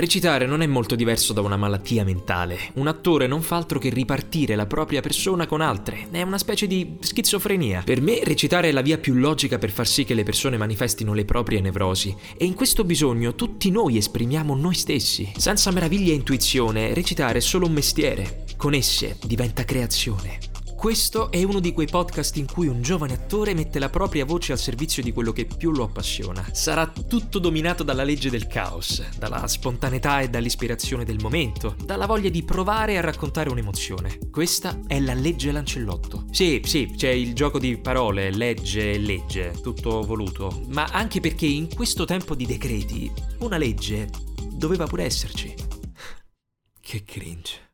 Recitare non è molto diverso da una malattia mentale. Un attore non fa altro che ripartire la propria persona con altre. È una specie di schizofrenia. Per me recitare è la via più logica per far sì che le persone manifestino le proprie nevrosi. E in questo bisogno tutti noi esprimiamo noi stessi. Senza meraviglia e intuizione, recitare è solo un mestiere. Con esse diventa creazione. Questo è uno di quei podcast in cui un giovane attore mette la propria voce al servizio di quello che più lo appassiona. Sarà tutto dominato dalla legge del caos, dalla spontaneità e dall'ispirazione del momento, dalla voglia di provare a raccontare un'emozione. Questa è la legge Lancellotto. Sì, sì, c'è il gioco di parole, legge e legge, tutto voluto, ma anche perché in questo tempo di decreti una legge doveva pure esserci. Che cringe.